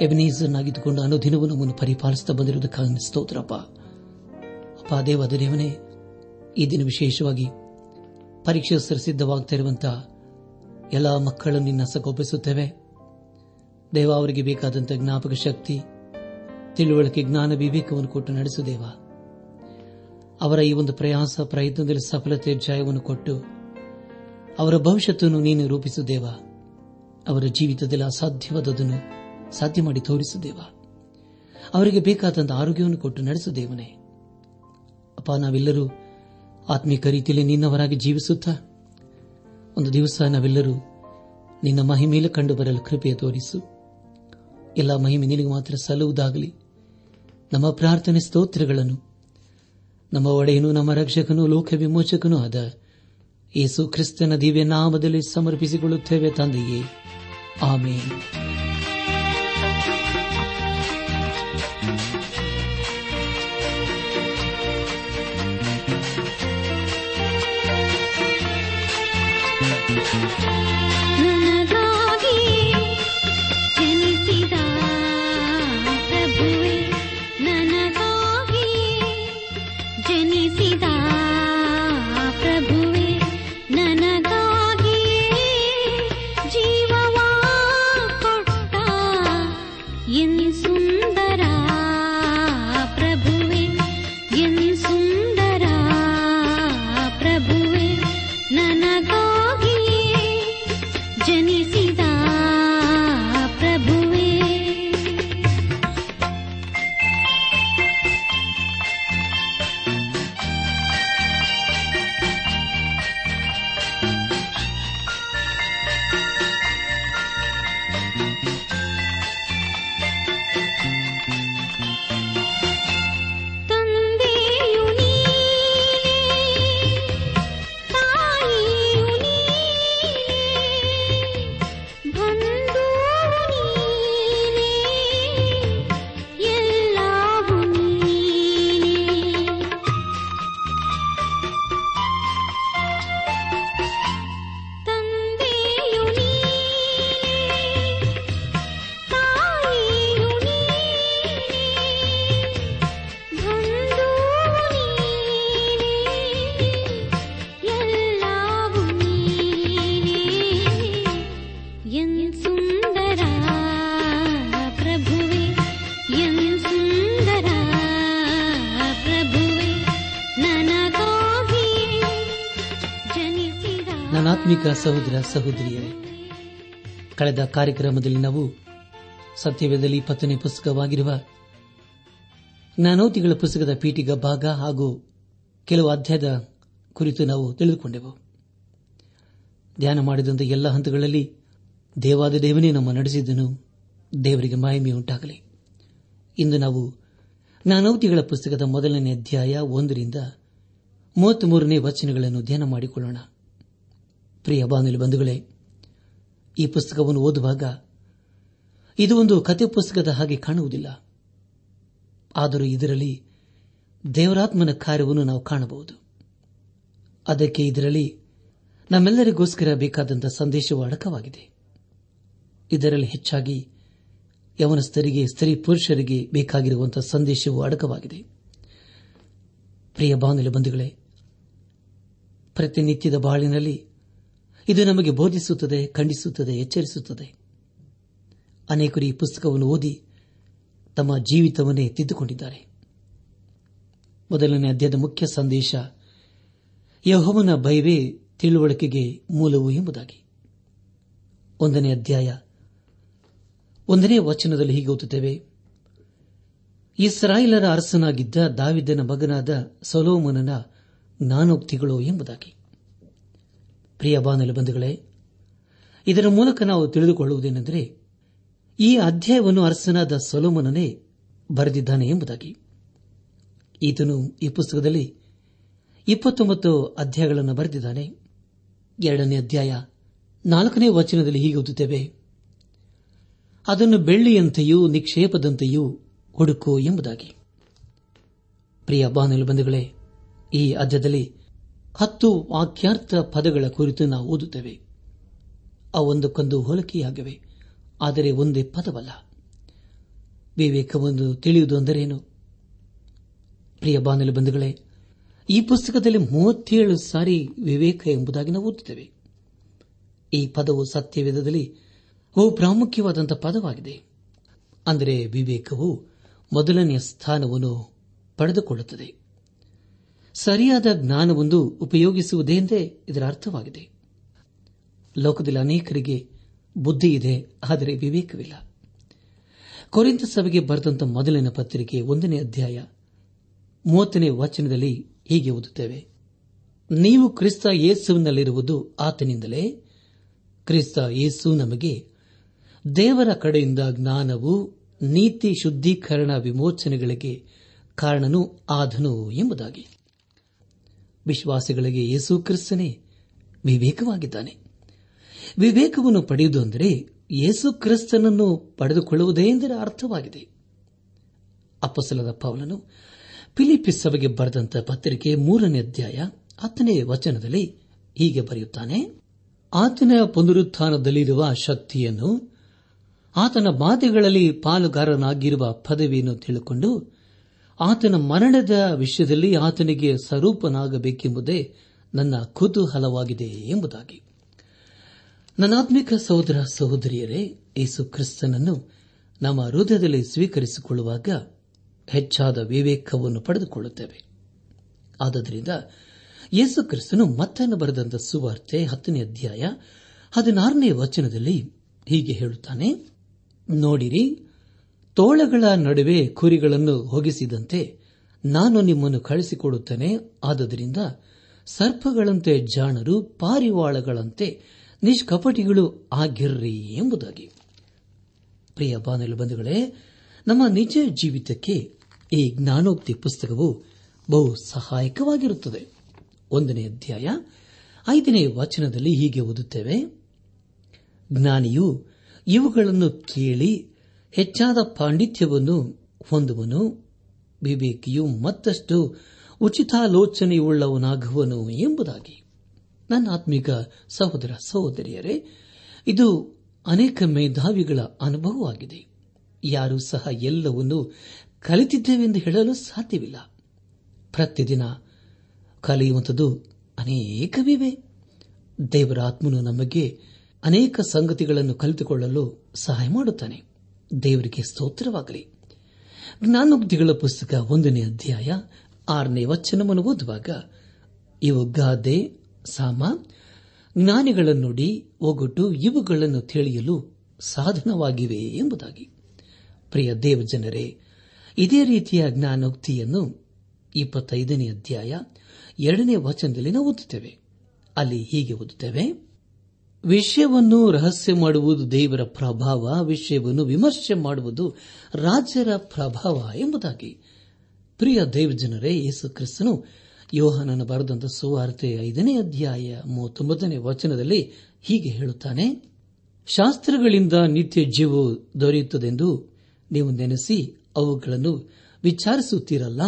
ಎಬನೀಸನ್ನಾಗಿದ್ದುಕೊಂಡು ಅನುದಿನವೂ ನಮ್ಮನ್ನು ಪರಿಪಾಲಿಸುತ್ತಾ ಬಂದಿರುವುದಕ್ಕಾಗಿ ಸ್ತೋತ್ರಪ್ಪ. ಅಪ್ಪ ದೇವಾದ ದೇವನೇ ಈ ದಿನ ವಿಶೇಷವಾಗಿ ಪರೀಕ್ಷೆ ಸಿದ್ಧವಾಗ್ತಾ ಇರುವಂತಹ ಎಲ್ಲ ಮಕ್ಕಳನ್ನು ನಿನ್ನ ಸಗೊಪ್ಪಿಸುತ್ತೇವೆ ದೇವ, ಅವರಿಗೆ ಬೇಕಾದಂತಹ ಜ್ಞಾಪಕ ಶಕ್ತಿ, ತಿಳುವಳಿಕೆ, ಜ್ಞಾನ, ವಿವೇಕವನ್ನು ಕೊಟ್ಟು ನಡೆಸು ದೇವ. ಅವರ ಈ ಒಂದು ಪ್ರಯಾಸ, ಪ್ರಯತ್ನದಲ್ಲಿ ಸಫಲತೆ, ಜಯವನ್ನು ಕೊಟ್ಟು ಅವರ ಭವಿಷ್ಯತನ್ನು ನೀನು ರೂಪಿಸು ದೇವ. ಅವರ ಜೀವಿತದಲ್ಲಿ ಅಸಾಧ್ಯವಾದದನ್ನು ಸಾಧ್ಯ ಮಾಡಿ ತೋರಿಸು ದೇವ ಅವರಿಗೆ ಬೇಕಾದಂತಹ ಆರೋಗ್ಯವನ್ನು ಕೊಟ್ಟು ನಡೆಸು ದೇವನೇ. ಅಪ್ಪ, ನಾವೆಲ್ಲರೂ ಆತ್ಮಿಕ ರೀತಿಯಲ್ಲಿ ನಿನ್ನವರಾಗಿ ಜೀವಿಸುತ್ತಾ, ಒಂದು ದಿವಸ ನಾವೆಲ್ಲರೂ ನಿನ್ನ ಮಹಿಮೇಲೆ ಕಂಡು ಬರಲು ಕೃಪೆಯ ತೋರಿಸು. ಎಲ್ಲ ಮಹಿಮೆ ನಿನಗೆ ಮಾತ್ರ ಸಲ್ಲುವುದಾಗಲಿ. ನಮ್ಮ ಪ್ರಾರ್ಥನೆ ಸ್ತೋತ್ರಗಳನ್ನು, ನಮ್ಮ ಒಡೆಯನು, ನಮ್ಮ ರಕ್ಷಕನು ಲೋಕ ವಿಮೋಚಕನೂ ಆದ ಯೇಸು ಕ್ರಿಸ್ತನ ದಿವ್ಯ ನಾಮದಲ್ಲಿ ಸಮರ್ಪಿಸಿಕೊಳ್ಳುತ್ತೇವೆ ತಂದೆಯೇ. ಆಮೇನ್. ಸಹೋದರ ಸಹೋದರಿಯರೇ, ಕಳೆದ ಕಾರ್ಯಕ್ರಮದಲ್ಲಿ ನಾವು ಸತ್ಯವೇದಲ್ಲಿ ಪತ್ತನೇ ಪುಸ್ತಕವಾಗಿರುವ ಜ್ಞಾನೋತಿಗಳ ಪುಸ್ತಕದ ಪೀಠಿಗ ಭಾಗ ಹಾಗೂ ಕೆಲವು ಅಧ್ಯಾಯದ ಕುರಿತು ನಾವು ತಿಳಿದುಕೊಂಡೆವು. ಧ್ಯಾನ ಮಾಡಿದಂತಹ ಎಲ್ಲ ಹಂತಗಳಲ್ಲಿ ದೇವಾದ ದೇವನೇ ನಮ್ಮ ನಡೆಸಿದ್ದನು. ದೇವರಿಗೆ ಮಹಿಮೆಯುಂಟಾಗಲಿ ಇಂದು ನಾವು ನಾನೌತಿಗಳ ಪುಸ್ತಕದ ಮೊದಲನೇ ಅಧ್ಯಾಯ ಒಂದರಿಂದ ಮೂವತ್ಮೂರನೇ ವಚನಗಳನ್ನು ಧ್ಯಾನ ಮಾಡಿಕೊಳ್ಳೋಣ. ಪ್ರಿಯ ಬಾನಲಿ ಬಂಧುಗಳೇ, ಈ ಪುಸ್ತಕವನ್ನು ಓದುವಾಗ ಇದು ಒಂದು ಕಥೆ ಪುಸ್ತಕದ ಹಾಗೆ ಕಾಣುವುದಿಲ್ಲ. ಆದರೂ ಇದರಲ್ಲಿ ದೇವರಾತ್ಮನ ಕಾರ್ಯವನ್ನು ನಾವು ಕಾಣಬಹುದು. ಅದಕ್ಕೆ ಇದರಲ್ಲಿ ನಮ್ಮೆಲ್ಲರಿಗೋಸ್ಕರ ಬೇಕಾದಂಥ ಸಂದೇಶವು ಅಡಕವಾಗಿದೆ. ಇದರಲ್ಲಿ ಹೆಚ್ಚಾಗಿ ಯವನಸ್ಥರಿಗೆ, ಸ್ತ್ರೀ ಪುರುಷರಿಗೆ ಬೇಕಾಗಿರುವಂತಹ ಸಂದೇಶವು ಅಡಕವಾಗಿದೆ. ಪ್ರಿಯ ಬಾನುಲಿ ಬಂಧುಗಳೇ, ಪ್ರತಿನಿತ್ಯದ ಬಾಳಿನಲ್ಲಿ ಇದು ನಮಗೆ ಬೋಧಿಸುತ್ತದೆ, ಖಂಡಿಸುತ್ತದೆ, ಎಚ್ಚರಿಸುತ್ತದೆ. ಅನೇಕರು ಈ ಪುಸ್ತಕವನ್ನು ಓದಿ ತಮ್ಮ ಜೀವಿತವನ್ನೇ ತಿದ್ದುಕೊಂಡಿದ್ದಾರೆ. ಮೊದಲನೇ ಅಧ್ಯಾಯದ ಮುಖ್ಯ ಸಂದೇಶ, ಯಹೋವನ ಭಯವೇ ತಿಳುವಳಿಕೆಗೆ ಮೂಲವು ಎಂಬುದಾಗಿ. ಒಂದನೇ ಅಧ್ಯಾಯ. ಒಂದನೇ ವಚನದಲ್ಲಿ ಹೀಗೆ ಓದುತ್ತೇವೆ. ಇಸ್ರಾಯೇಲರ ಅರಸನಾಗಿದ್ದ ದಾವಿದ್ದನ ಮಗನಾದ ಸೊಲೋಮನನ ಜ್ಞಾನೋಕ್ತಿಗಳು ಎಂಬುದಾಗಿ. ಪ್ರಿಯ ಬಾನಲು ಬಂಧುಗಳೇ, ಇದರ ಮೂಲಕ ನಾವು ತಿಳಿದುಕೊಳ್ಳುವುದೇನೆಂದರೆ, ಈ ಅಧ್ಯಾಯವನ್ನು ಅರಸನಾದ ಸೊಲೋಮನನೇ ಬರೆದಿದ್ದಾನೆ ಎಂಬುದಾಗಿ. ಈತನು ಈ ಪುಸ್ತಕದಲ್ಲಿ ಇಪ್ಪತ್ತೊಂಬತ್ತು ಅಧ್ಯಾಯಗಳನ್ನು ಬರೆದಿದ್ದಾನೆ. ಎರಡನೇ ಅಧ್ಯಾಯ ನಾಲ್ಕನೇ ವಚನದಲ್ಲಿ ಹೀಗೆ ಓದುತ್ತೇವೆ, ಅದನ್ನು ಬೆಳ್ಳಿಯಂತೆಯೂ ನಿಕ್ಷೇಪದಂತೆಯೂ ಹುಡುಕು ಎಂಬುದಾಗಿ. ಪ್ರಿಯ ಬಾನಲು ಬಂಧುಗಳೇ, ಈ ಅಧ್ಯದಲ್ಲಿ ಹತ್ತು ವಾಕ್ಯಾರ್ಥ ಪದಗಳ ಕುರಿತು ನಾವು ಓದುತ್ತೇವೆ. ಅವೊಂದಕ್ಕೊಂದು ಹೋಲಿಕೆಯಾಗಿವೆ. ಆದರೆ ಒಂದೇ ಪದವಲ್ಲ. ವಿವೇಕವನ್ನು ತಿಳಿಯುವುದು ಅಂದರೇನು? ಪ್ರಿಯ ಬಾನಲು ಬಂಧುಗಳೇ, ಈ ಪುಸ್ತಕದಲ್ಲಿ ಮೂವತ್ತೇಳು ಸಾರಿ ವಿವೇಕ ಎಂಬುದಾಗಿ ನಾವು ಓದುತ್ತೇವೆ. ಈ ಪದವು ಸತ್ಯವೇದದಲ್ಲಿ ಬಹು ಪ್ರಾಮುಖ್ಯವಾದಂತಹ ಪದವಾಗಿದೆ. ಅಂದರೆ ವಿವೇಕವು ಮೊದಲನೆಯ ಸ್ಥಾನವನ್ನು ಪಡೆದುಕೊಳ್ಳುತ್ತದೆ. ಸರಿಯಾದ ಜ್ಞಾನವೊಂದು ಉಪಯೋಗಿಸುವುದೇಂದೇ ಇದರ ಅರ್ಥವಾಗಿದೆ. ಲೋಕದಲ್ಲಿ ಅನೇಕರಿಗೆ ಬುದ್ಧಿ ಇದೆ, ಆದರೆ ವಿವೇಕವಿಲ್ಲ. ಕೊರಿಂದ ಸಭೆಗೆ ಬರೆದಂತ ಮೊದಲಿನ ಪತ್ರಿಕೆ ಒಂದನೇ ಅಧ್ಯಾಯ ಮೂವತ್ತನೇ ವಚನದಲ್ಲಿ ಹೀಗೆ ಓದುತ್ತೇವೆ. ನೀವು ಕ್ರಿಸ್ತ ಯೇಸುವಿನಲ್ಲಿರುವುದು ಆತನಿಂದಲೇ? ಕ್ರಿಸ್ತ ಯೇಸು ನಮಗೆ ದೇವರ ಕಡೆಯಿಂದ ಜ್ಞಾನವು, ನೀತಿ ಶುದ್ಧೀಕರಣ ವಿಮೋಚನೆಗಳಿಗೆ ಕಾರಣನೂ ಆದನು ಎಂಬುದಾಗಿ. ವಿಶ್ವಾಸಿಗಳಿಗೆ ಯೇಸು ಕ್ರಿಸ್ತನೇ ವಿವೇಕವಾಗಿದ್ದಾನೆ. ವಿವೇಕವನ್ನು ಪಡೆಯುವುದು ಅಂದರೆ ಯೇಸು ಕ್ರಿಸ್ತನನ್ನು ಪಡೆದುಕೊಳ್ಳುವುದೇ ಎಂದರೆ ಅರ್ಥವಾಗಿದೆ. ಅಪ್ಪಸಲದ ಪೌಲನು ಫಿಲಿಪಿಸ್ ಸಭೆಗೆ ಬರೆದಂತ ಪತ್ರಿಕೆ ಮೂರನೇ ಅಧ್ಯಾಯ ಹತ್ತನೇ ವಚನದಲ್ಲಿ ಹೀಗೆ ಬರೆಯುತ್ತಾನೆ, ಆತನ ಪುನರುತ್ಥಾನದಲ್ಲಿರುವ ಶಕ್ತಿಯನ್ನು ಆತನ ಬಾಧೆಗಳಲ್ಲಿ ಪಾಲುಗಾರನಾಗಿರುವ ಪದವಿಯನ್ನು ತಿಳಿದುಕೊಂಡು ಆತನ ಮರಣದ ವಿಷಯದಲ್ಲಿ ಆತನಿಗೆ ಸ್ವರೂಪನಾಗಬೇಕೆಂಬುದೇ ನನ್ನ ಕುತೂಹಲವಾಗಿದೆ ಎಂಬುದಾಗಿ. ನನಾತ್ಮಿಕ ಸಹೋದರ ಸಹೋದರಿಯರೇ, ಯೇಸು ಕ್ರಿಸ್ತನನ್ನು ನಮ್ಮ ಹೃದಯದಲ್ಲಿ ಸ್ವೀಕರಿಸಿಕೊಳ್ಳುವಾಗ ಹೆಚ್ಚಾದ ವಿವೇಕವನ್ನು ಪಡೆದುಕೊಳ್ಳುತ್ತೇವೆ. ಆದ್ದರಿಂದ ಯೇಸು ಕ್ರಿಸ್ತನು ಮತ್ತನ್ನು ಬರೆದಂತ ಸುವಾರ್ತೆ ಹತ್ತನೇ ಅಧ್ಯಾಯ ಹದಿನಾರನೇ ವಚನದಲ್ಲಿ ಹೀಗೆ ಹೇಳುತ್ತಾನೆ, ನೋಡಿರಿ ತೋಳಗಳ ನಡುವೆ ಕುರಿಗಳನ್ನು ಹೊಗಿಸಿದಂತೆ ನಾನು ನಿಮ್ಮನ್ನು ಕಳಿಸಿಕೊಡುತ್ತೇನೆ. ಆದ್ದರಿಂದ ಸರ್ಪಗಳಂತೆ ಜಾಣರು, ಪಾರಿವಾಳಗಳಂತೆ ನಿಷ್ಕಪಟಿಗಳು ಆಗಿರ್ರಿ ಎಂಬುದಾಗಿ. ಪ್ರಿಯ ಬಾನಲು ಬಂಧುಗಳೇ, ನಮ್ಮ ನಿಜ ಜೀವಿತಕ್ಕೆ ಈ ಜ್ಞಾನೋಕ್ತಿ ಪುಸ್ತಕವು ಬಹು ಸಹಾಯಕವಾಗಿರುತ್ತದೆ. ಒಂದನೇ ಅಧ್ಯಾಯ, ಐದನೇ ವಚನದಲ್ಲಿ ಹೀಗೆ ಓದುತ್ತೇವೆ, ಜ್ಞಾನಿಯು ಇವುಗಳನ್ನು ಕೇಳಿ ಹೆಚ್ಚಾದ ಪಾಂಡಿತ್ಯವನ್ನು ಹೊಂದುವನು. ವಿವೇಕಿಯು ಮತ್ತಷ್ಟು ಉಚಿತಾಲೋಚನೆಯುಳ್ಳವನಾಗುವನು ಎಂಬುದಾಗಿ. ನನ್ನ ಆತ್ಮಿಕ ಸಹೋದರ ಸಹೋದರಿಯರೇ, ಇದು ಅನೇಕ ಮೇಧಾವಿಗಳ ಅನುಭವವಾಗಿದೆ. ಯಾರೂ ಸಹ ಎಲ್ಲವನ್ನೂ ಕಲಿತಿದ್ದೇವೆಂದು ಹೇಳಲು ಸಾಧ್ಯವಿಲ್ಲ. ಪ್ರತಿದಿನ ಕಲಿಯುವಂಥದ್ದು ಅನೇಕವಿವೆ. ದೇವರ ಆತ್ಮನು ನಮಗೆ ಅನೇಕ ಸಂಗತಿಗಳನ್ನು ಕಲಿತುಕೊಳ್ಳಲು ಸಹಾಯ ಮಾಡುತ್ತಾನೆ. ದೇವರಿಗೆ ಸ್ತೋತ್ರವಾಗಲಿ. ಜ್ಞಾನೋಕ್ತಿಗಳ ಪುಸ್ತಕ ಒಂದನೇ ಅಧ್ಯಾಯ ಆರನೇ ವಚನವನ್ನು ಓದುವಾಗ, ಇವು ಗಾದೆ, ಸಾಮ, ಜ್ಞಾನಿಗಳನ್ನು ನುಡಿ ಒಗಟು ಇವುಗಳನ್ನು ತಿಳಿಯಲು ಸಾಧನವಾಗಿವೆ ಎಂಬುದಾಗಿ. ಪ್ರಿಯ ದೇವಜನರೇ, ಇದೇ ರೀತಿಯ ಜ್ಞಾನೋಕ್ತಿಯನ್ನು ಇಪ್ಪತ್ತೈದನೇ ಅಧ್ಯಾಯ ಎರಡನೇ ವಚನದಲ್ಲಿ ನಾವು ಓದುತ್ತೇವೆ. ಅಲ್ಲಿ ಹೀಗೆ ಓದುತ್ತೇವೆ ವಿಷಯವನ್ನು ರಹಸ್ಯ ಮಾಡುವುದು ದೇವರ ಪ್ರಭಾವ, ವಿಷಯವನ್ನು ವಿಮರ್ಶೆ ಮಾಡುವುದು ರಾಜ್ಯರ ಪ್ರಭಾವ ಎಂಬುದಾಗಿ. ಪ್ರಿಯ ದೇವಜನರೇ, ಯೇಸು ಕ್ರಿಸ್ತನು ಯೋಹನನ ಬರೆದಂತ ಸುವಾರ್ತೆ ಐದನೇ ಅಧ್ಯಾಯ ಮೂವತ್ತೊಂಬತ್ತನೇ ವಚನದಲ್ಲಿ ಹೀಗೆ ಹೇಳುತ್ತಾನೆ, ಶಾಸ್ತ್ರಗಳಿಂದ ನಿತ್ಯ ಜೀವ ದೊರೆಯುತ್ತದೆಂದು ನೀವು ನೆನೆಸಿ ಅವುಗಳನ್ನು ವಿಚಾರಿಸುತ್ತೀರಲ್ಲ,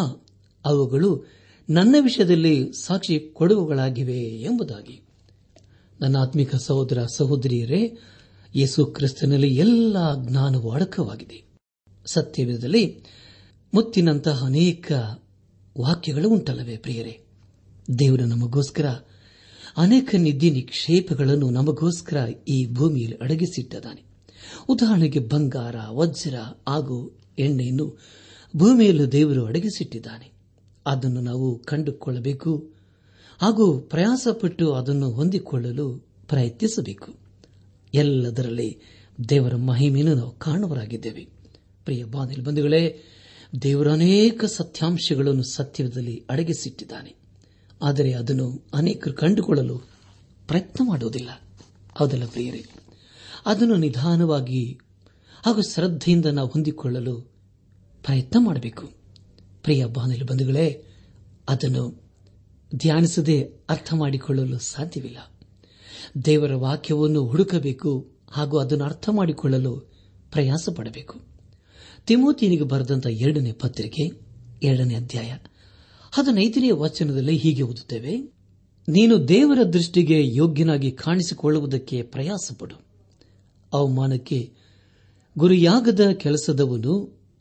ಅವುಗಳು ನನ್ನ ವಿಷಯದಲ್ಲಿ ಸಾಕ್ಷಿ ಕೊಡುವುಗಳಾಗಿವೆ ಎಂಬುದಾಗಿ. ನನ್ನ ಆತ್ಮಿಕ ಸಹೋದರ ಸಹೋದರಿಯರೇ, ಯೇಸು ಕ್ರಿಸ್ತನಲ್ಲಿ ಎಲ್ಲ ಜ್ಞಾನವು ಅಡಕವಾಗಿದೆ. ಸತ್ಯವಿಧದಲ್ಲಿ ಮುತ್ತಿನಂತಹ ಅನೇಕ ವಾಕ್ಯಗಳು ಉಂಟಲ್ಲವೇ ಪ್ರಿಯರೇ? ದೇವರು ನಮಗೋಸ್ಕರ ಅನೇಕ ನಿಧಿ ನಿಕ್ಷೇಪಗಳನ್ನು ನಮಗೋಸ್ಕರ ಈ ಭೂಮಿಯಲ್ಲಿ ಅಡಗಿಸಿಟ್ಟಿದ್ದಾನೆ. ಉದಾಹರಣೆಗೆ ಬಂಗಾರ, ವಜ್ರ ಹಾಗೂ ಎಣ್ಣೆಯನ್ನು ಭೂಮಿಯಲ್ಲೂ ದೇವರು ಅಡಗಿಸಿಟ್ಟಿದ್ದಾನೆ. ಅದನ್ನು ನಾವು ಕಂಡುಕೊಳ್ಳಬೇಕು. ಹಾಗೂ ಪ್ರಯಾಸಪಟ್ಟು ಅದನ್ನು ಹೊಂದಿಕೊಳ್ಳಲು ಪ್ರಯತ್ನಿಸಬೇಕು. ಎಲ್ಲದರಲ್ಲಿ ದೇವರ ಮಹಿಮೆಯನ್ನು ನಾವು ಕಾಣುವರಾಗಿದ್ದೇವೆ. ಪ್ರಿಯ ಬಾನಿಲ್ ಬಂಧುಗಳೇ, ದೇವರ ಅನೇಕ ಸತ್ಯಾಂಶಗಳನ್ನು ಸತ್ಯದಲ್ಲಿ ಅಡಗಿಸಿಟ್ಟಿದ್ದಾನೆ. ಆದರೆ ಅದನ್ನು ಅನೇಕರು ಕಂಡುಕೊಳ್ಳಲು ಪ್ರಯತ್ನ ಮಾಡುವುದಿಲ್ಲ. ಹೌದಲ್ಲ ಪ್ರಿಯರೇ? ಅದನ್ನು ನಿಧಾನವಾಗಿ ಹಾಗೂ ಶ್ರದ್ಧೆಯಿಂದ ನಾವು ಹೊಂದಿಕೊಳ್ಳಲು ಪ್ರಯತ್ನ ಮಾಡಬೇಕು. ಪ್ರಿಯ ಬಾನಿಲು ಬಂಧುಗಳೇ, ಅದನ್ನು ಧ್ಯಾನಿಸದೆ ಅರ್ಥ ಮಾಡಿಕೊಳ್ಳಲು ಸಾಧ್ಯವಿಲ್ಲ. ದೇವರ ವಾಕ್ಯವನ್ನು ಹುಡುಕಬೇಕು ಹಾಗೂ ಅದನ್ನು ಅರ್ಥ ಮಾಡಿಕೊಳ್ಳಲು ಪ್ರಯಾಸ ಪಡಬೇಕು ತಿಮೋತಿನಿಗೆ ಬರೆದಂತಹ ಎರಡನೇ ಪತ್ರಿಕೆ, ಎರಡನೇ ಅಧ್ಯಾಯ. ಹದಿನೈದನೇ ವಚನದಲ್ಲಿ ಹೀಗೆ ಓದುತ್ತೇವೆ, ನೀನು ದೇವರ ದೃಷ್ಟಿಗೆ ಯೋಗ್ಯನಾಗಿ ಕಾಣಿಸಿಕೊಳ್ಳುವುದಕ್ಕೆ ಪ್ರಯಾಸಪಡು. ಅವಮಾನಕ್ಕೆ ಗುರಿಯಾಗದ ಕೆಲಸದವನು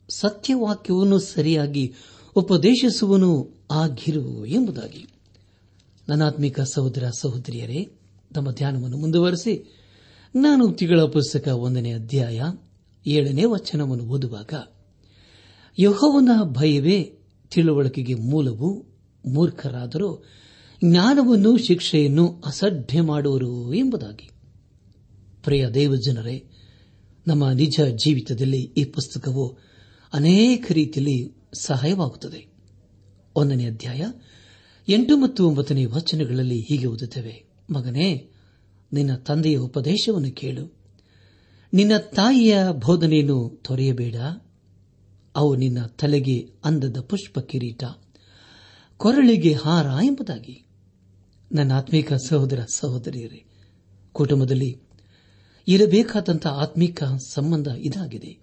ಸತ್ಯವಾಕ್ಯವನ್ನು ಸರಿಯಾಗಿ ಉಪದೇಶಿಸುವನು ಆಗಿರು ಎಂಬುದಾಗಿ. ನನಾತ್ಮಿಕ ಸಹೋದರ ಸಹೋದರಿಯರೇ, ತಮ್ಮ ಧ್ಯಾನವನ್ನು ಮುಂದುವರೆಸಿ, ನಾನು ತಿಗಳ ಪುಸ್ತಕ ಒಂದನೇ ಅಧ್ಯಾಯ ಏಳನೇ ವಚನವನ್ನು ಓದುವಾಗ, ಯಹೋವನ ಭಯವೇ ತಿಳುವಳಿಕೆಗೆ ಮೂಲವು ಮೂರ್ಖರಾದರೂ ಜ್ಞಾನವನ್ನು ಶಿಕ್ಷೆಯನ್ನು ಅಸಡ್ಡ ಮಾಡುವರು ಎಂಬುದಾಗಿ. ಪ್ರಿಯ ದೇವಜನರೇ, ನಮ್ಮ ನಿಜ ಜೀವಿತದಲ್ಲಿ ಈ ಪುಸ್ತಕವು ಅನೇಕ ರೀತಿಯಲ್ಲಿ ಸಹಾಯವಾಗುತ್ತದೆ. ಒಂದನೇ ಅಧ್ಯಾಯ ಎಂಟು ಮತ್ತು ಒಂಬತ್ತನೇ ವಚನಗಳಲ್ಲಿ ಹೀಗೆ ಓದುತ್ತೇವೆ. ಮಗನೇ, ನಿನ್ನ ತಂದೆಯ ಉಪದೇಶವನ್ನು ಕೇಳು. ನಿನ್ನ ತಾಯಿಯ ಬೋಧನೆಯನ್ನು ತೊರೆಯಬೇಡ. ಅವು ನಿನ್ನ ತಲೆಗೆ ಅಂದದ ಪುಷ್ಪ ಕಿರೀಟ. ಕೊರಳಿಗೆ ಹಾರ ಎಂಬುದಾಗಿ. ನನ್ನ ಆತ್ಮೀಕ ಸಹೋದರ ಸಹೋದರಿಯರೇ, ಕುಟುಂಬದಲ್ಲಿ ಇರಬೇಕಾದಂತಹ ಆತ್ಮಿಕ ಸಂಬಂಧ ಇದಾಗಿದೆ.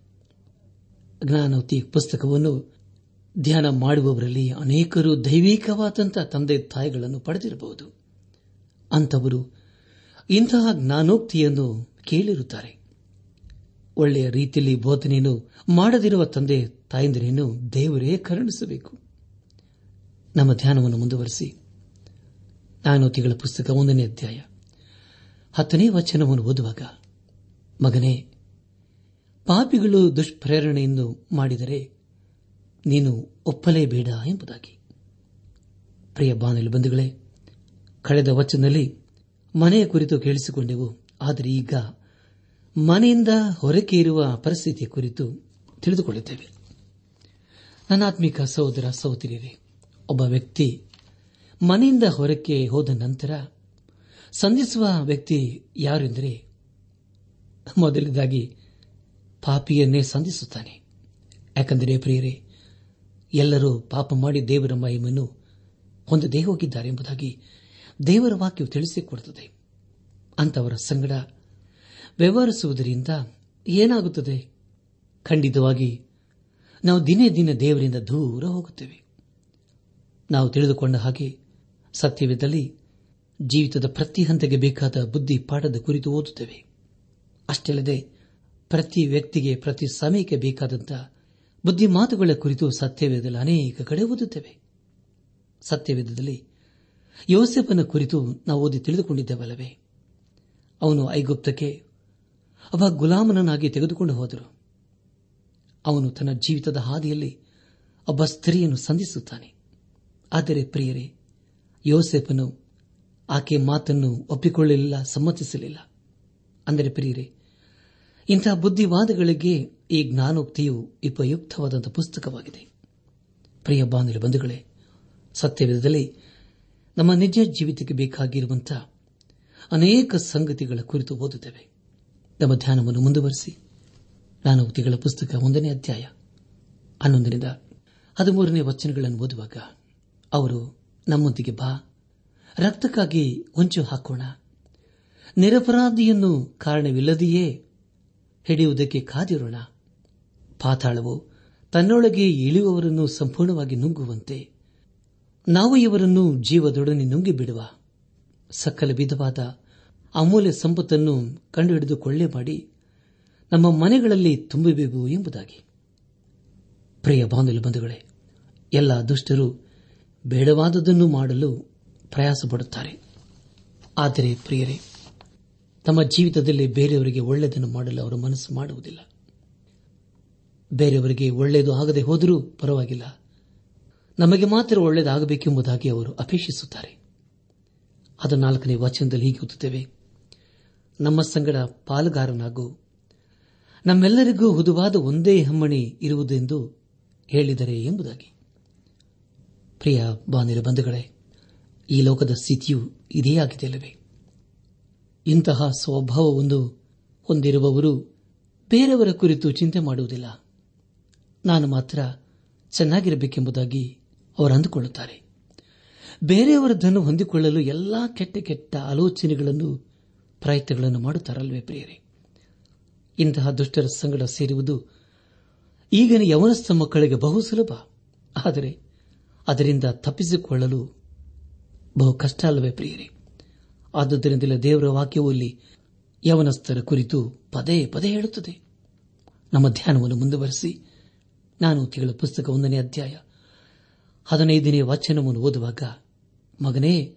ಜ್ಞಾನವತಿ ಪುಸ್ತಕವನ್ನು ಧ್ಯಾನ ಮಾಡುವವರಲ್ಲಿ ಅನೇಕರು ದೈವಿಕವಾದಂಥ ತಂದೆ ತಾಯಿಗಳನ್ನು ಪಡೆದಿರಬಹುದು. ಅಂತವರು ಇಂತಹ ಜ್ಞಾನೋಕ್ತಿಯನ್ನು ಕೇಳಿರುತ್ತಾರೆ. ಒಳ್ಳೆಯ ರೀತಿಯಲ್ಲಿ ಬೋಧನೆಯನ್ನು ಮಾಡದಿರುವ ತಂದೆ ತಾಯಂದಿರೇನು ದೇವರೇ ಕರುಣಿಸಬೇಕು? ನಮ್ಮ ಧ್ಯಾನವನ್ನು ಮುಂದುವರೆಸಿ. ಜ್ಞಾನೋತಿಗಳ ಪುಸ್ತಕ ಒಂದನೇ ಅಧ್ಯಾಯ, ಹತ್ತನೇ ವಚನವನ್ನು ಓದುವಾಗ, ಮಗನೇ, ಪಾಪಿಗಳು ದುಷ್ಪ್ರೇರಣೆಯನ್ನು ಮಾಡಿದರೆ ನೀನು ಒಪ್ಪಲೇಬೇಡ ಎಂಬುದಾಗಿ. ಪ್ರಿಯ ಬಾನಲಿ ಬಂಧುಗಳೇ, ಕಳೆದ ವಚನದಲ್ಲಿ ಮನೆಯ ಕುರಿತು ಕೇಳಿಸಿಕೊಂಡೆವು. ಆದರೆ ಈಗ ಮನೆಯಿಂದ ಹೊರಕೆ ಇರುವ ಪರಿಸ್ಥಿತಿಯ ಕುರಿತು ತಿಳಿದುಕೊಳ್ಳುತ್ತೇವೆ. ನನ್ನಾತ್ಮಿಕ ಸಹೋದರ ಸಹೋದರಿಯರೇ, ಒಬ್ಬ ವ್ಯಕ್ತಿ ಮನೆಯಿಂದ ಹೊರಕ್ಕೆ ಹೋದ ನಂತರ ಸಂಧಿಸುವ ವ್ಯಕ್ತಿ ಯಾರೆಂದರೆ ಮೊದಲದಾಗಿ ಪಾಪಿಯನ್ನೇ ಸಂಧಿಸುತ್ತಾನೆ. ಯಾಕೆಂದರೆ ಪ್ರಿಯರೇ ಎಲ್ಲರೂ ಪಾಪ ಮಾಡಿ ದೇವರ ಮಹಿಮೆಯನ್ನು ಹೊಂದದೇ ಹೋಗಿದ್ದಾರೆ ಎಂಬುದಾಗಿ ದೇವರ ವಾಕ್ಯವು ತಿಳಿಸಿಕೊಡುತ್ತದೆ. ಅಂತವರ ಸಂಗಡ ವ್ಯವಹರಿಸುವುದರಿಂದ ಏನಾಗುತ್ತದೆ? ಖಂಡಿತವಾಗಿ ನಾವು ದಿನೇ ದಿನ ದೇವರಿಂದ ದೂರ ಹೋಗುತ್ತೇವೆ. ನಾವು ತಿಳಿದುಕೊಂಡ ಹಾಗೆ ಸತ್ಯವಿದ್ದಲ್ಲಿ ಜೀವಿತದ ಪ್ರತಿ ಹಂತಕ್ಕೆ ಬೇಕಾದ ಬುದ್ಧಿ ಪಾಠದ ಕುರಿತು ಓದುತ್ತೇವೆ. ಅಷ್ಟಲ್ಲದೆ ಪ್ರತಿ ವ್ಯಕ್ತಿಗೆ ಪ್ರತಿ ಸಮಯಕ್ಕೆ ಬೇಕಾದಂತಹ ಬುದ್ಧಿ ಮಾತುಗಳ ಕುರಿತು ಸತ್ಯವೇದದಲ್ಲಿ ಅನೇಕ ಕಡೆ ಓದುತ್ತೇವೆ. ಸತ್ಯವೇದದಲ್ಲಿ ಯೋಸೆಫನ ಕುರಿತು ನಾವು ಓದಿ ತಿಳಿದುಕೊಂಡಿದ್ದೇವಲ್ಲವೇ? ಅವನು ಐಗುಪ್ತಕ್ಕೆ ಅವ ಗುಲಾಮನನ್ನಾಗಿ ತೆಗೆದುಕೊಂಡು ಹೋದರು. ಅವನು ತನ್ನ ಜೀವಿತದ ಹಾದಿಯಲ್ಲಿ ಒಬ್ಬ ಸ್ತ್ರೀಯನ್ನು ಸಂಧಿಸುತ್ತಾನೆ. ಆದರೆ ಪ್ರಿಯರೇ, ಯೋಸೆಫನು ಆಕೆ ಮಾತನ್ನು ಒಪ್ಪಿಕೊಳ್ಳಲಿಲ್ಲ, ಸಮ್ಮತಿಸಲಿಲ್ಲ. ಅಂದರೆ ಪ್ರಿಯರೇ ಇಂತಹ ಬುದ್ಧಿವಾದಗಳಿಗೆ ಈ ಜ್ಞಾನೋಕ್ತಿಯು ಉಪಯುಕ್ತವಾದಂತಹ ಪುಸ್ತಕವಾಗಿದೆ. ಪ್ರಿಯ ಬಾಂಧವ ಬಂಧುಗಳೇ, ಸತ್ಯವಿಧದಲ್ಲಿ ನಮ್ಮ ನಿಜ ಜೀವಿತಕ್ಕೆ ಬೇಕಾಗಿರುವಂತಹ ಅನೇಕ ಸಂಗತಿಗಳ ಕುರಿತು ಓದುತ್ತೇವೆ. ನಮ್ಮ ಧ್ಯಾನವನ್ನು ಮುಂದುವರೆಸಿ, ಜ್ಞಾನೋಕ್ತಿಗಳ ಪುಸ್ತಕ ಒಂದನೇ ಅಧ್ಯಾಯ ಹನ್ನೊಂದರಿಂದ ಹದಿಮೂರನೇ ವಚನಗಳನ್ನು ಓದುವಾಗ ಅವರು ನಮ್ಮೊಂದಿಗೆ ಬಾ, ರಕ್ತಕ್ಕಾಗಿ ಹೊಂಚು ಹಾಕೋಣ. ನಿರಪರಾಧಿಯನ್ನು ಕಾರಣವಿಲ್ಲದೆಯೇ ಹಿಡಿಯುವುದಕ್ಕೆ ಕಾದಿರೋಣ. ಪಾತಾಳವು ತನ್ನೊಳಗೆ ಇಳಿಯುವವರನ್ನು ಸಂಪೂರ್ಣವಾಗಿ ನುಂಗುವಂತೆ. ನಾವು ಇವರನ್ನು ಜೀವದೊಡನೆ ನುಂಗಿಬಿಡುವ ಸಕಲ ವಿಧವಾದ ಅಮೂಲ್ಯ ಸಂಪತ್ತನ್ನು ಕಂಡುಹಿಡಿದು ಕೊಳ್ಳೆ ಮಾಡಿ ನಮ್ಮ ಮನೆಗಳಲ್ಲಿ ತುಂಬಬೇಕು ಎಂಬುದಾಗಿ. ಪ್ರಿಯ ಬಾಂಧವ್ಯ ಬಂಧುಗಳೇ, ಎಲ್ಲ ದುಷ್ಟರು ಬೇಡವಾದದನ್ನು ಮಾಡಲು ಪ್ರಯಾಸ ಪಡುತ್ತಾರೆ ಆದರೆ ಪ್ರಿಯರೇ, ತಮ್ಮ ಜೀವಿತದಲ್ಲಿ ಬೇರೆಯವರಿಗೆ ಒಳ್ಳೆಯದನ್ನು ಮಾಡಲು ಅವರು ಮನಸ್ಸು ಮಾಡುವುದಿಲ್ಲ. ಬೇರೆಯವರಿಗೆ ಒಳ್ಳೆಯದು ಆಗದೆ ಹೋದರೂ ಪರವಾಗಿಲ್ಲ. ನಮಗೆ ಮಾತ್ರ ಒಳ್ಳೆಯದಾಗಬೇಕೆಂಬುದಾಗಿ ಅವರು ಅಪೇಕ್ಷಿಸುತ್ತಾರೆ. ಅದು ನಾಲ್ಕನೇ ವಚನದಲ್ಲಿ ಹೀಗೆ ಓದುತ್ತೇವೆ. ನಮ್ಮ ಸಂಗಡ ಪಾಲುಗಾರನಾಗು. ನಮ್ಮೆಲ್ಲರಿಗೂ ಹುದುವಾದ ಒಂದೇ ಹಮ್ಮಣಿ ಇರುವುದೆಂದು ಹೇಳಿದರೆ ಎಂಬುದಾಗಿ. ಪ್ರಿಯ ಬಾನಿರ ಬಂಧುಗಳೇ, ಈ ಲೋಕದ ಸ್ಥಿತಿಯು ಇದೇ ಆಗಿದೆಯಲ್ಲವೇ ಇಂತಹ ಸ್ವಭಾವವೊಂದು ಹೊಂದಿರುವವರು ಬೇರೆಯವರ ಕುರಿತು ಚಿಂತೆ ಮಾಡುವುದಿಲ್ಲ. ನಾನು ಮಾತ್ರ ಚೆನ್ನಾಗಿರಬೇಕೆಂಬುದಾಗಿ ಅವರು ಅಂದುಕೊಳ್ಳುತ್ತಾರೆ. ಬೇರೆಯವರದನ್ನು ಹೊಂದಿಕೊಳ್ಳಲು ಎಲ್ಲಾ ಕೆಟ್ಟ ಕೆಟ್ಟ ಆಲೋಚನೆಗಳನ್ನು, ಪ್ರಯತ್ನಗಳನ್ನು ಮಾಡುತ್ತಾರಲ್ವೇ ಪ್ರಿಯರೇ? ಇಂತಹ ದುಷ್ಟರ ಸಂಗಡ ಸೇರುವುದು ಈಗಿನ ಯವನಸ್ಥ ಮಕ್ಕಳಿಗೆ ಬಹು ಸುಲಭ. ಆದರೆ ಅದರಿಂದ ತಪ್ಪಿಸಿಕೊಳ್ಳಲು ಬಹು ಕಷ್ಟ ಅಲ್ಲವೇ ಪ್ರಿಯರೇ? ಆದುದರಿಂದಲೇ ದೇವರ ವಾಕ್ಯವು ಇಲ್ಲಿ ಯವನಸ್ಥರ ಕುರಿತು ಪದೇ ಪದೇ ಹೇಳುತ್ತದೆ. ನಮ್ಮ ಧ್ಯಾನವನ್ನು ಮುಂದುವರೆಸಿ ನಾನು ತಿಂಗಳ ಪುಸ್ತಕ ಒಂದನೇ ಅಧ್ಯಾಯ. ಹದಿನೈದನೇ ವಚನವನ್ನು ಓದುವಾಗ, ಮಗನೇ,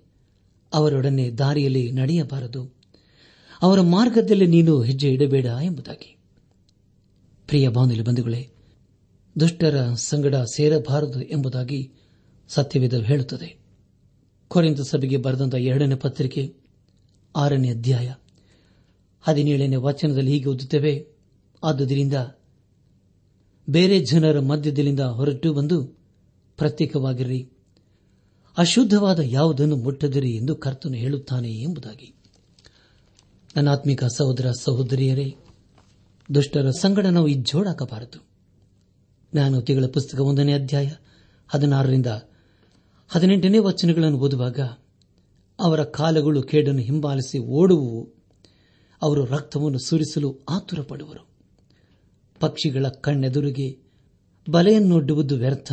ಅವರೊಡನೆ ದಾರಿಯಲ್ಲಿ ನಡೆಯಬಾರದು. ಅವರ ಮಾರ್ಗದಲ್ಲಿ ನೀನು ಹೆಜ್ಜೆ ಇಡಬೇಡ ಎಂಬುದಾಗಿ. ಪ್ರಿಯ ಬಾನುಲಿ ಬಂಧುಗಳೇ, ದುಷ್ಟರ ಸಂಗಡ ಸೇರಬಾರದು ಎಂಬುದಾಗಿ ಸತ್ಯವೇದ ಹೇಳುತ್ತದೆ. ಕೊರಿಂತ ಸಭೆಗೆ ಬರೆದಂತಹ ಎರಡನೇ ಪತ್ರಿಕೆ, ಆರನೇ ಅಧ್ಯಾಯ. ಹದಿನೇಳನೇ ವಚನದಲ್ಲಿ ಹೀಗೆ ಓದುತ್ತೇವೆ, ಆದುದರಿಂದ ಬೇರೆ ಜನರ ಮಧ್ಯದಲ್ಲಿಂದ ಹೊರಟು ಬಂದು ಪ್ರತ್ಯೇಕವಾಗಿರಿ. ಅಶುದ್ಧವಾದ ಯಾವುದನ್ನು ಮುಟ್ಟದಿರಿ ಎಂದು ಕರ್ತನು ಹೇಳುತ್ತಾನೆ ಎಂಬುದಾಗಿ. ನನ್ನಾತ್ಮಿಕ ಸಹೋದರ ಸಹೋದರಿಯರೇ, ದುಷ್ಟರ ಸಂಗಡ ನಾವು ಇಜ್ಜೋಡಾಕಬಾರದು ನಾನು ತಿಂಗಳ ಪುಸ್ತಕ ಒಂದನೇ ಅಧ್ಯಾಯ ಹದಿನಾರರಿಂದ ಹದಿನೆಂಟನೇ ವಚನಗಳನ್ನು ಓದುವಾಗ ಅವರ ಕಾಲಗಳು ಕೇಡನ್ನು ಹಿಂಬಾಲಿಸಿ ಓಡುವು, ಅವರು ರಕ್ತವನ್ನು ಸುರಿಸಲು ಆತುರಪಡುವರು. ಪಕ್ಷಿಗಳ ಕಣ್ಣೆದುರಿಗೆ ಬಲೆಯನ್ನೊಡ್ಡುವುದು ವ್ಯರ್ಥ.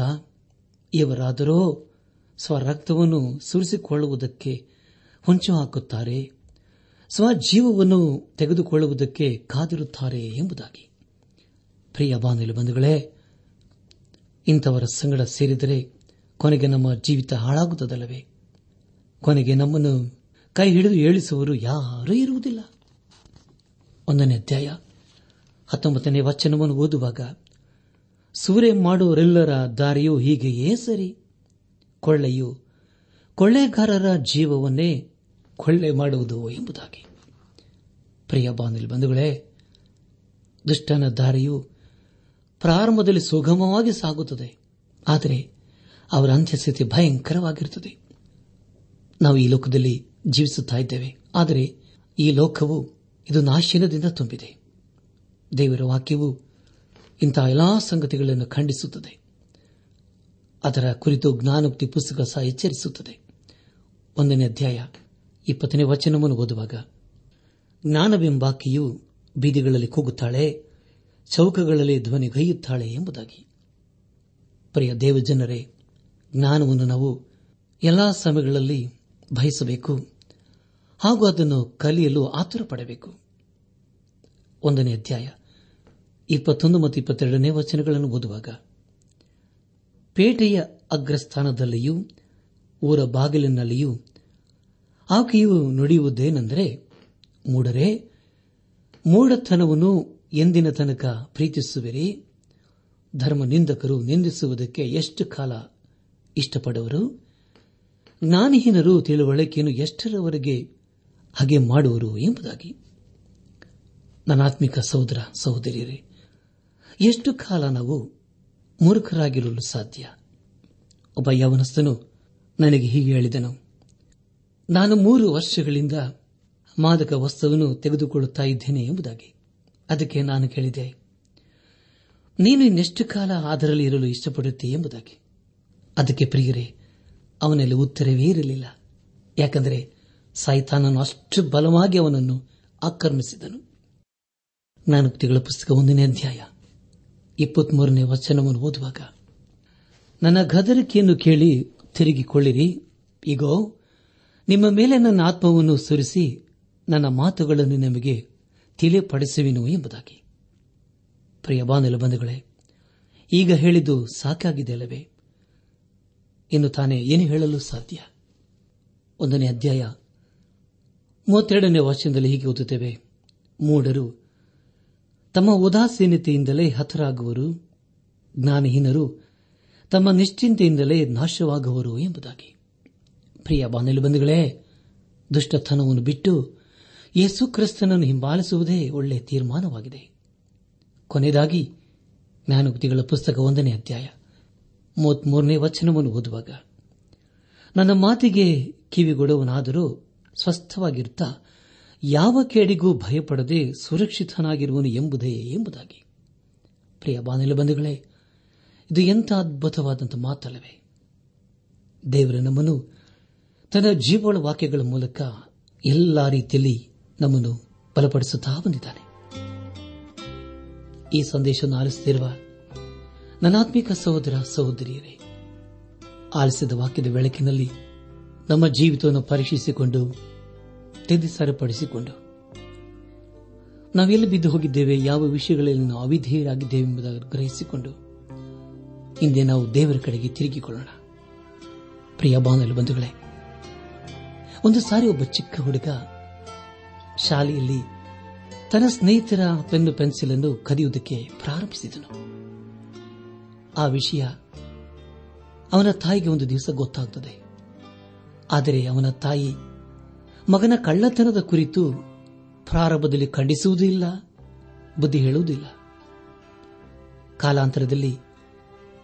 ಇವರಾದರೋ ಸ್ವರಕ್ತವನ್ನು ಸುರಿಸಿಕೊಳ್ಳುವುದಕ್ಕೆ ಹೊಂಚು ಹಾಕುತ್ತಾರೆ ಸ್ವಜೀವವನ್ನು ತೆಗೆದುಕೊಳ್ಳುವುದಕ್ಕೆ ಕಾದಿರುತ್ತಾರೆ ಎಂಬುದಾಗಿ. ಪ್ರಿಯ ಬಾಂಧವ್ಯ ಬಂಧುಗಳೇ, ಇಂಥವರ ಸಂಗಡ ಸೇರಿದರೆ ಕೊನೆಗೆ ನಮ್ಮ ಜೀವಿತ ಹಾಳಾಗುತ್ತದಲ್ಲವೇ? ಕೊನೆಗೆ ನಮ್ಮನ್ನು ಕೈ ಹಿಡಿದು ಏಳಿಸುವರು ಯಾರೂ ಇರುವುದಿಲ್ಲ. ಒಂದನೇ ಅಧ್ಯಾಯ. ಹತ್ತೊಂಬತ್ತನೇ ವಚನವನ್ನು ಓದುವಾಗ, ಸೂರೆ ಮಾಡುವರೆಲ್ಲರ ದಾರಿಯೂ ಹೀಗೆಯೇ ಸರಿ? ಕೊಳ್ಳೆಯು ಕೊಳ್ಳೆಗಾರರ ಜೀವವನ್ನೇ ಕೊಳ್ಳೆ ಮಾಡುವುದು ಎಂಬುದಾಗಿ. ಪ್ರಿಯ ಬಾಂಧವ್ಯ ಬಂಧುಗಳೇ, ದುಷ್ಟನ ದಾರಿಯು ಪ್ರಾರಂಭದಲ್ಲಿ ಸುಗಮವಾಗಿ ಸಾಗುತ್ತದೆ, ಆದರೆ ಅವರ ಅಂತ್ಯಸ್ಥಿತಿ ಭಯಂಕರವಾಗಿರುತ್ತದೆ. ನಾವು ಈ ಲೋಕದಲ್ಲಿ ಜೀವಿಸುತ್ತಿದ್ದೇವೆ ಆದರೆ ಈ ಲೋಕವು ಇದು ನಾಶೀನದಿಂದ ತುಂಬಿದೆ. ದೇವರ ವಾಕ್ಯವು ಇಂತಹ ಎಲ್ಲಾ ಸಂಗತಿಗಳನ್ನು ಖಂಡಿಸುತ್ತದೆ. ಅದರ ಕುರಿತು ಜ್ಞಾನೋಕ್ತಿ ಪುಸ್ತಕ ಸಹ ಎಚ್ಚರಿಸುತ್ತದೆ. ಒಂದನೇ ಅಧ್ಯಾಯ ಇಪ್ಪತ್ತನೇ ವಚನವನ್ನು ಓದುವಾಗ, ಜ್ಞಾನವೆಂಬಾಕೆಯು ಬೀದಿಗಳಲ್ಲಿ ಕೂಗುತ್ತಾಳೆ, ಚೌಕಗಳಲ್ಲಿ ಧ್ವನಿಗೈಯುತ್ತಾಳೆ ಎಂಬುದಾಗಿ. ಪ್ರಿಯ ದೇವಜನರೇ, ಜ್ಞಾನವನ್ನು ನಾವು ಎಲ್ಲಾ ಸಮಯಗಳಲ್ಲಿ ಬಯಸಬೇಕು, ಹಾಗೂ ಅದನ್ನು ಕಲಿಯಲು ಆತುರ ಪಡಬೇಕು ಒಂದನೇ ಅಧ್ಯಾಯ ಇಪ್ಪತ್ತೊಂದು ಮತ್ತು ಇಪ್ಪತ್ತೆರಡನೇ ವಚನಗಳನ್ನು ಓದುವಾಗ, ಪೇಟೆಯ ಅಗ್ರಸ್ಥಾನದಲ್ಲಿಯೂ ಊರ ಬಾಗಿಲಿನಲ್ಲಿಯೂ ಆಕೆಯು ನುಡಿಯುವುದೇನೆಂದರೆ ಮೂಡರೆ ಮೂಢತನವನ್ನು ಎಂದಿನ ತನಕ ಪ್ರೀತಿಸುವಿರಿ. ಧರ್ಮ ನಿಂದಕರು ನಿಂದಿಸುವುದಕ್ಕೆ ಎಷ್ಟು ಕಾಲ ಇಷ್ಟಪಡುವರು? ಜ್ಞಾನಹೀನರು ತಿಳುವಳಿಕೆಯನ್ನು ಎಷ್ಟರವರೆಗೆ ಹಾಗೆ ಮಾಡುವರು ಎಂಬುದಾಗಿ. ನನಾತ್ಮಿಕ ಸಹೋದರ, ಸಹೋದರಿಯರೇ ಎಷ್ಟು ಕಾಲ ನಾವು ಮೂರ್ಖರಾಗಿರಲು ಸಾಧ್ಯ? ಒಬ್ಬ ಯವನಸ್ಥನು ನನಗೆ ಹೀಗೆ ಹೇಳಿದನು. ನಾನು ಮೂರು ವರ್ಷಗಳಿಂದ ಮಾದಕ ವಸ್ತುವನ್ನು ತೆಗೆದುಕೊಳ್ಳುತ್ತಾ ಇದ್ದೇನೆ ಎಂಬುದಾಗಿ. ಅದಕ್ಕೆ ನಾನು ಕೇಳಿದೆ, ನೀನು ಇನ್ನೆಷ್ಟು ಕಾಲ ಅದರಲ್ಲಿ ಇರಲು ಇಷ್ಟಪಡುತ್ತೆ ಎಂಬುದಾಗಿ. ಅದಕ್ಕೆ ಪ್ರಿಯರೇ, ಅವನಲ್ಲಿ ಉತ್ತರವೇ ಇರಲಿಲ್ಲ. ಯಾಕೆಂದರೆ ಸಾಯಿತಾನನು ಅಷ್ಟು ಬಲವಾಗಿ ಅವನನ್ನು ಆಕ್ರಮಿಸಿದನು. ಜ್ಞಾನೋಕ್ತಿಗಳ ಪುಸ್ತಕ ಒಂದನೇ ಅಧ್ಯಾಯ. ಇಪ್ಪತ್ಮೂರನೇ ವಚನವನ್ನು ಓದುವಾಗ, ನನ್ನ ಗದರಿಕೆಯನ್ನು ಕೇಳಿ ತಿರುಗಿಕೊಳ್ಳಿರಿ. ಈಗೋ ನಿಮ್ಮ ಮೇಲೆ ನನ್ನ ಆತ್ಮವನ್ನು ಸುರಿಸಿ ನನ್ನ ಮಾತುಗಳನ್ನು ನಿಮಗೆ ತಿಳಿಪಡಿಸುವೆನು ಎಂಬುದಾಗಿ. ಪ್ರಿಯ ಬಾನಲು ಬಂಧುಗಳೇ, ಈಗ ಹೇಳಿದ್ದು ಸಾಕಾಗಿದೆ ಅಲ್ಲವೇ? ಇನ್ನು ತಾನೇ ಏನು ಹೇಳಲು ಸಾಧ್ಯ? ಒಂದನೇ ಅಧ್ಯಾಯ ಮೂವತ್ತೆರಡನೇ ವಾಚನದಲ್ಲಿ ಹೀಗೆ ಓದುತ್ತೇವೆ, ಮೂಢರು ತಮ್ಮ ಉದಾಸೀನತೆಯಿಂದಲೇ ಹತರಾಗುವರು, ಜ್ಞಾನಹೀನರು, ತಮ್ಮ ನಿಶ್ಚಿಂತೆಯಿಂದಲೇ ನಾಶವಾಗುವರು ಎಂಬುದಾಗಿ. ಪ್ರಿಯ ಬಾನಲು ಬಂಧುಗಳೇ, ದುಷ್ಟತನವನ್ನು ಬಿಟ್ಟು ಯೇಸು ಕ್ರಿಸ್ತನನ್ನು ಹಿಂಬಾಲಿಸುವುದೇ ಒಳ್ಳೆಯ ತೀರ್ಮಾನವಾಗಿದೆ. ಕೊನೆಯದಾಗಿ ಜ್ಞಾನಗುತಿಗಳ ಪುಸ್ತಕ ಒಂದನೇ ಅಧ್ಯಾಯ, ಮೂವತ್ಮೂರನೇ ವಚನವನ್ನು ಓದುವಾಗ, ನನ್ನ ಮಾತಿಗೆ ಕಿವಿಗೊಡುವನಾದರೂ ಸ್ವಸ್ಥವಾಗಿರುತ್ತಾ ಯಾವ ಕೇಡಿಗೂ ಭಯಪಡದೆ ಸುರಕ್ಷಿತನಾಗಿರುವನು ಎಂಬುದೇ ಎಂಬುದಾಗಿ. ಪ್ರಿಯ ಬಾನಿಲು ಬಂಧುಗಳೇ, ಇದು ಎಂಥ ಅದ್ಭುತವಾದಂಥ ಮಾತಲ್ಲವೇ. ದೇವರ ನಮ್ಮನ್ನು ತನ್ನ ಜೀವಳ ವಾಕ್ಯಗಳ ಮೂಲಕ ಎಲ್ಲ ರೀತಿಯಲ್ಲಿ ನಮ್ಮನ್ನು ಬಲಪಡಿಸುತ್ತಾ ಬಂದಿದ್ದಾನೆ. ಈ ಸಂದೇಶವನ್ನು ಆಲಿಸುತ್ತಿರುವ ನನಾತ್ಮಿಕ ಸಹೋದರ ಸಹೋದರಿಯರೇ, ಆಲಿಸಿದ ವಾಕ್ಯದ ಬೆಳಕಿನಲ್ಲಿ ನಮ್ಮ ಜೀವಿತವನ್ನು ಪರೀಕ್ಷಿಸಿಕೊಂಡು ತೆಗೆದು ಸರಿಪಡಿಸಿಕೊಂಡು. ನಾವೆಲ್ಲಿ ಬಿದ್ದು ಹೋಗಿದ್ದೇವೆ, ಯಾವ ವಿಷಯಗಳಲ್ಲಿ ನಾವು ಅವಿಧೇಯರಾಗಿದ್ದೇವೆ ಎಂಬುದಾಗಿ ಗ್ರಹಿಸಿಕೊಂಡು, ಹಿಂದೆ ನಾವು ದೇವರ ಕಡೆಗೆ ತಿರುಗಿಕೊಳ್ಳೋಣ. ಪ್ರಿಯ ಬಾನಲು ಬಂಧುಗಳೇ, ಒಂದು ಸಾರಿ ಒಬ್ಬ ಚಿಕ್ಕ ಹುಡುಗ ಶಾಲೆಯಲ್ಲಿ ತನ್ನ ಸ್ನೇಹಿತರ ಪೆನ್ನು ಪೆನ್ಸಿಲ್ ಅನ್ನು ಕದಿಯುವುದಕ್ಕೆ ಪ್ರಾರಂಭಿಸಿದನು. ಆ ವಿಷಯ ಅವನ ತಾಯಿಗೆ ಒಂದು ದಿವಸ ಗೊತ್ತಾಗುತ್ತದೆ ಆದರೆ ಅವನ ತಾಯಿ ಮಗನ ಕಳ್ಳತನದ ಕುರಿತು ಪ್ರಾರಂಭದಲ್ಲಿ ಖಂಡಿಸುವುದೂ ಇಲ್ಲ, ಬುದ್ಧಿ ಹೇಳುವುದಿಲ್ಲ ಕಾಲಾಂತರದಲ್ಲಿ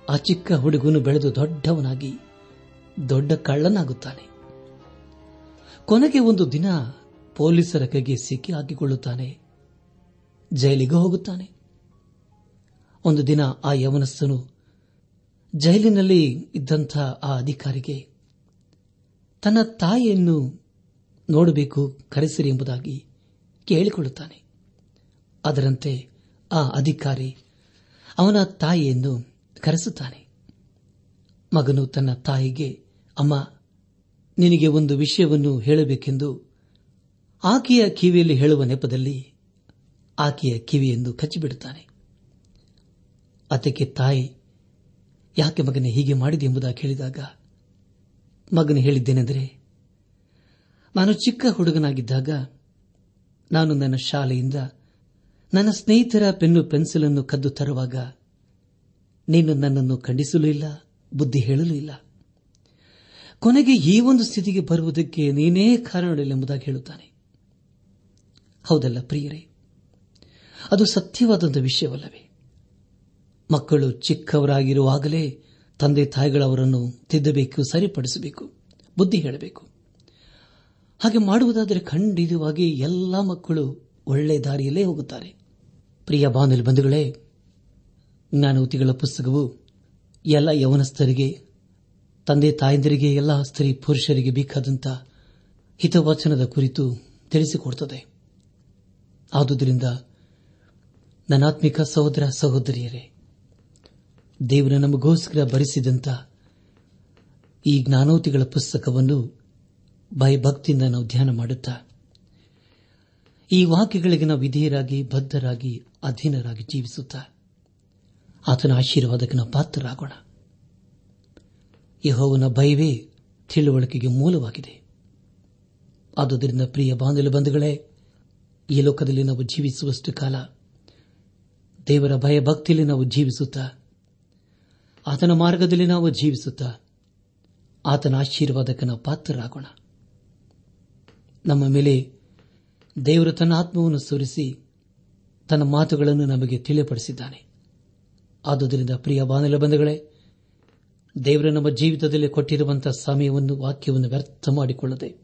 ಆ ಚಿಕ್ಕ ಹುಡುಗನು ಬೆಳೆದು ದೊಡ್ಡವನಾಗಿ ದೊಡ್ಡ ಕಳ್ಳನಾಗುತ್ತಾನೆ. ಕೊನೆಗೆ ಒಂದು ದಿನ ಪೊಲೀಸರ ಕೈಗೆ ಸಿಕ್ಕಿ ಹಾಕಿಕೊಳ್ಳುತ್ತಾನೆ. ಜೈಲಿಗೆ ಹೋಗುತ್ತಾನೆ. ಒಂದು ದಿನ ಆ ಯವನಸ್ಥನು ಜೈಲಿನಲ್ಲಿ ಇದ್ದಂಥ ಆ ಅಧಿಕಾರಿಗೆ ತನ್ನ ತಾಯಿಯನ್ನು ನೋಡಬೇಕು, ಕರೆಸಿರಿ ಎಂಬುದಾಗಿ ಕೇಳಿಕೊಳ್ಳುತ್ತಾನೆ. ಅದರಂತೆ ಆ ಅಧಿಕಾರಿ ಅವನ ತಾಯಿಯನ್ನು ಕರೆಸುತ್ತಾನೆ. ಮಗನು ತನ್ನ ತಾಯಿಗೆ, ಅಮ್ಮ, ನಿನಗೆ ಒಂದು ವಿಷಯವನ್ನು ಹೇಳಬೇಕೆಂದು ಆಕೆಯ ಕಿವಿಯಲ್ಲಿ ಹೇಳುವ ನೆಪದಲ್ಲಿ ಆಕೆಯ ಕಿವಿಯೆಂದು ಕಚ್ಚಿಬಿಡುತ್ತಾನೆ. ಅದಕ್ಕೆ ತಾಯಿ, ಯಾಕೆ ಮಗನೇ ಹೀಗೆ ಮಾಡಿದೆ ಎಂಬುದಾಗಿ ಕೇಳಿದಾಗ ಮಗನು ಹೇಳಿದ್ದೇನೆಂದರೆ ನಾನು ಚಿಕ್ಕ ಹುಡುಗನಾಗಿದ್ದಾಗ ನಾನು ನನ್ನ ಶಾಲೆಯಿಂದ ನನ್ನ ಸ್ನೇಹಿತರ ಪೆನ್ನು ಪೆನ್ಸಿಲನ್ನು ಕದ್ದು ತರುವಾಗ ನೀನು ನನ್ನನ್ನು ಖಂಡಿಸಲೂ ಇಲ್ಲ, ಬುದ್ಧಿ ಹೇಳಲೂ ಇಲ್ಲ. ಕೊನೆಗೆ ಈ ಒಂದು ಸ್ಥಿತಿಗೆ ಬರುವುದಕ್ಕೆ ನೀನೇ ಕಾರಣವಿಲ್ಲ ಹೇಳುತ್ತಾನೆ. ಹೌದಲ್ಲ ಪ್ರಿಯರೇ, ಅದು ಸತ್ಯವಾದಂಥ ವಿಷಯವಲ್ಲವೇ? ಮಕ್ಕಳು ಚಿಕ್ಕವರಾಗಿರುವಾಗಲೇ ತಂದೆ ತಾಯಿಗಳವರನ್ನು ತಿದ್ದಬೇಕು, ಸರಿಪಡಿಸಬೇಕು, ಬುದ್ಧಿ ಹೇಳಬೇಕು. ಹಾಗೆ ಮಾಡುವುದಾದರೆ ಖಂಡಿತವಾಗಿ ಎಲ್ಲ ಮಕ್ಕಳು ಒಳ್ಳೆ ದಾರಿಯಲ್ಲೇ ಹೋಗುತ್ತಾರೆ. ಪ್ರಿಯ ಬಾನಲಿ ಬಂಧುಗಳೇ ಜ್ಞಾನವತಿಗಳ ಪುಸ್ತಕವು ಎಲ್ಲ ಯವನಸ್ಥರಿಗೆ, ತಂದೆ ತಾಯಂದಿರಿಗೆ, ಎಲ್ಲ ಸ್ತ್ರೀ ಪುರುಷರಿಗೆ ಬೇಕಾದಂಥ ಹಿತವಚನದ ಕುರಿತು ತಿಳಿಸಿಕೊಡುತ್ತದೆ ಆದುದರಿಂದ ನನಾತ್ಮಿಕ ಸಹೋದರ ಸಹೋದರಿಯರೇ ದೇವರ ನಮಗೋಸ್ಕರ ಭರಿಸಿದಂತ ಈ ಜ್ಞಾನೋತಿಗಳ ಪುಸ್ತಕವನ್ನು ಭಯಭಕ್ತಿಯಿಂದ ನಾವು ಧ್ಯಾನ ಮಾಡುತ್ತಾ, ಈ ವಾಕ್ಯಗಳಿಗೆ ನಾವು ವಿಧೇಯರಾಗಿ, ಬದ್ಧರಾಗಿ, ಅಧೀನರಾಗಿ ಜೀವಿಸುತ್ತಾ, ಆತನ ಆಶೀರ್ವಾದಕ್ಕೆ ನಾವು ಪಾತ್ರರಾಗೋಣ. ಯಹೋವನ ಭಯವೇ ತಿಳುವಳಿಕೆಗೆ ಮೂಲವಾಗಿದೆ. ಆದುದರಿಂದ ಪ್ರಿಯ ಬಾಂಧವ್ಯ ಬಂಧುಗಳೇ, ಈ ಲೋಕದಲ್ಲಿ ನಾವು ಜೀವಿಸುವಷ್ಟು ಕಾಲ ದೇವರ ಭಯಭಕ್ತಿಯಲ್ಲಿ ನಾವು ಜೀವಿಸುತ್ತಾ, ಆತನ ಮಾರ್ಗದಲ್ಲಿ ನಾವು ಜೀವಿಸುತ್ತಾ, ಆತನ ಆಶೀರ್ವಾದಕ್ಕೆ ನಾವು ಪಾತ್ರರಾಗೋಣ. ನಮ್ಮ ಮೇಲೆ ದೇವರು ತನ್ನ ಆತ್ಮವನ್ನು ಸುರಿಸಿ ತನ್ನ ಮಾತುಗಳನ್ನು ನಮಗೆ ತಿಳಿಯಪಡಿಸಿದ್ದಾನೆ. ಆದುದರಿಂದ ಪ್ರಿಯ ಬಾನಲ ಬಂಧುಗಳೇ, ದೇವರು ನಮ್ಮ ಜೀವಿತದಲ್ಲಿ ಕೊಟ್ಟಿರುವಂತಹ ಸಮಯವನ್ನು, ವಾಕ್ಯವನ್ನು ವ್ಯರ್ಥ ಮಾಡಿಕೊಳ್ಳದೆ,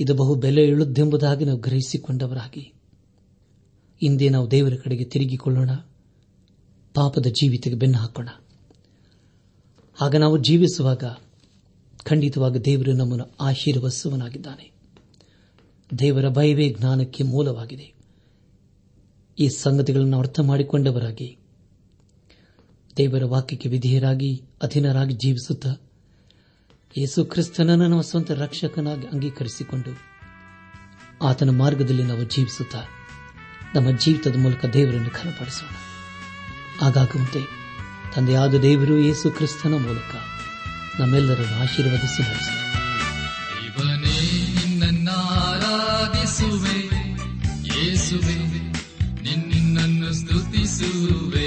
ಇದು ಬಹು ಬೆಲೆ ಇಳುದ್ದೆಂಬುದಾಗಿ ನಾವು ಗ್ರಹಿಸಿಕೊಂಡವರಾಗಿ ಹಿಂದೆ ನಾವು ದೇವರ ಕಡೆಗೆ ತಿರುಗಿಕೊಳ್ಳೋಣ, ಪಾಪದ ಜೀವಿತಕ್ಕೆ ಬೆನ್ನು ಹಾಕೋಣ. ಆಗ ನಾವು ಜೀವಿಸುವಾಗ ಖಂಡಿತವಾಗಿ ದೇವರು ನಮ್ಮನ್ನು ಆಶೀರ್ವಸುವನಾಗಿದ್ದಾನೆ ದೇವರ ಭಯವೇ ಜ್ಞಾನಕ್ಕೆ ಮೂಲವಾಗಿದೆ. ಈ ಸಂಗತಿಗಳನ್ನು ಅರ್ಥ ಮಾಡಿಕೊಂಡವರಾಗಿ, ದೇವರ ವಾಕ್ಯಕ್ಕೆ ವಿಧೇಯರಾಗಿ, ಅಧೀನರಾಗಿ ಜೀವಿಸುತ್ತಾ, ಯೇಸು ಕ್ರಿಸ್ತನನ್ನು ನಮ್ಮ ಸ್ವಂತ ರಕ್ಷಕನಾಗಿ ಅಂಗೀಕರಿಸಿಕೊಂಡು ಆತನ ಮಾರ್ಗದಲ್ಲಿ ನಾವು ಜೀವಿಸುತ್ತಾ, ನಮ್ಮ ಜೀವಿತದ ಮೂಲಕ ದೇವರನ್ನು ಖನಪಡಿಸೋಣ. ಆಗಾಗುವಂತೆ ತಂದೆಯಾದ ದೇವರು ಯೇಸು ಕ್ರಿಸ್ತನ ಮೂಲಕ ನಮ್ಮೆಲ್ಲರನ್ನು ಆಶೀರ್ವದಿಸಿ ನಡೆಸಿದರು ಆರಾಧಿಸುವೆ ಯೇಸುವೆ ನಿನ್ನನ್ನು ಸ್ತುತಿಸುವೆ.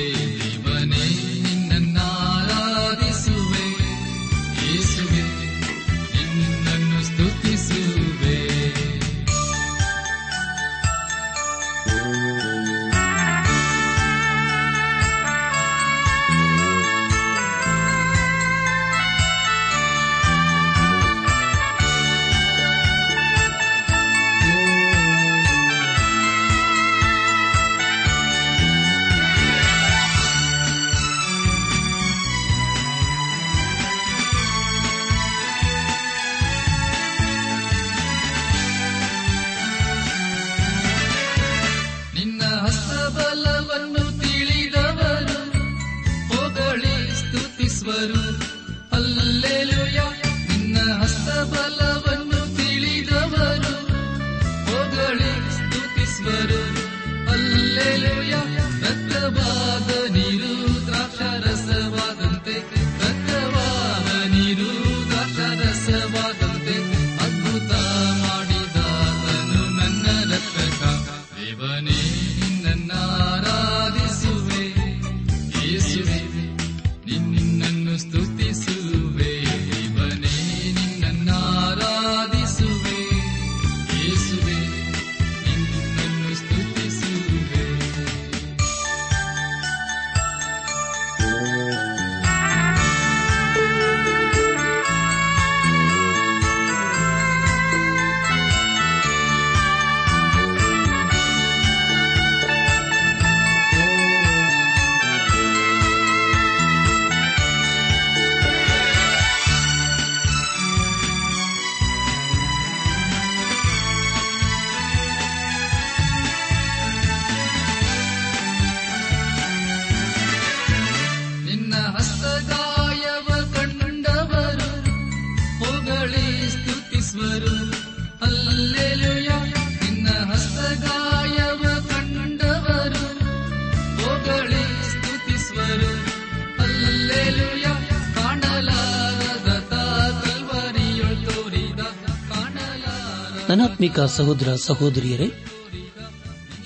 ನನಾತ್ಮಿಕ ಸಹೋದರ ಸಹೋದರಿಯರೇ,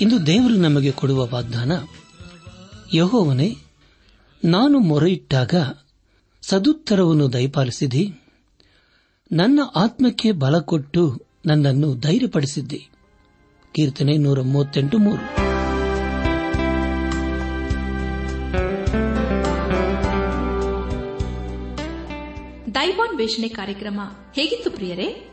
ಇಂದು ದೇವರು ನಮಗೆ ಕೊಡುವ ವಾಗ್ದಾನ, ಯಹೋವನೇ, ನಾನು ಮೊರೆಯಿಟ್ಟಾಗ ಸದುತ್ತರವನ್ನು ದಯಪಾಲಿಸಿದಿ, ನನ್ನ ಆತ್ಮಕ್ಕೆ ಬಲ ಕೊಟ್ಟು ನನ್ನನ್ನು ಧೈರ್ಯಪಡಿಸಿದ್ದಿ. ಕೀರ್ತನೆ ನೂರ ಮೂವತ್ತೆಂಟು ಮೂರು. ದೈವಾನ್ವೇಷಣೆ ಕಾರ್ಯಕ್ರಮ ಹೇಗಿತ್ತು ಪ್ರಿಯರೇ?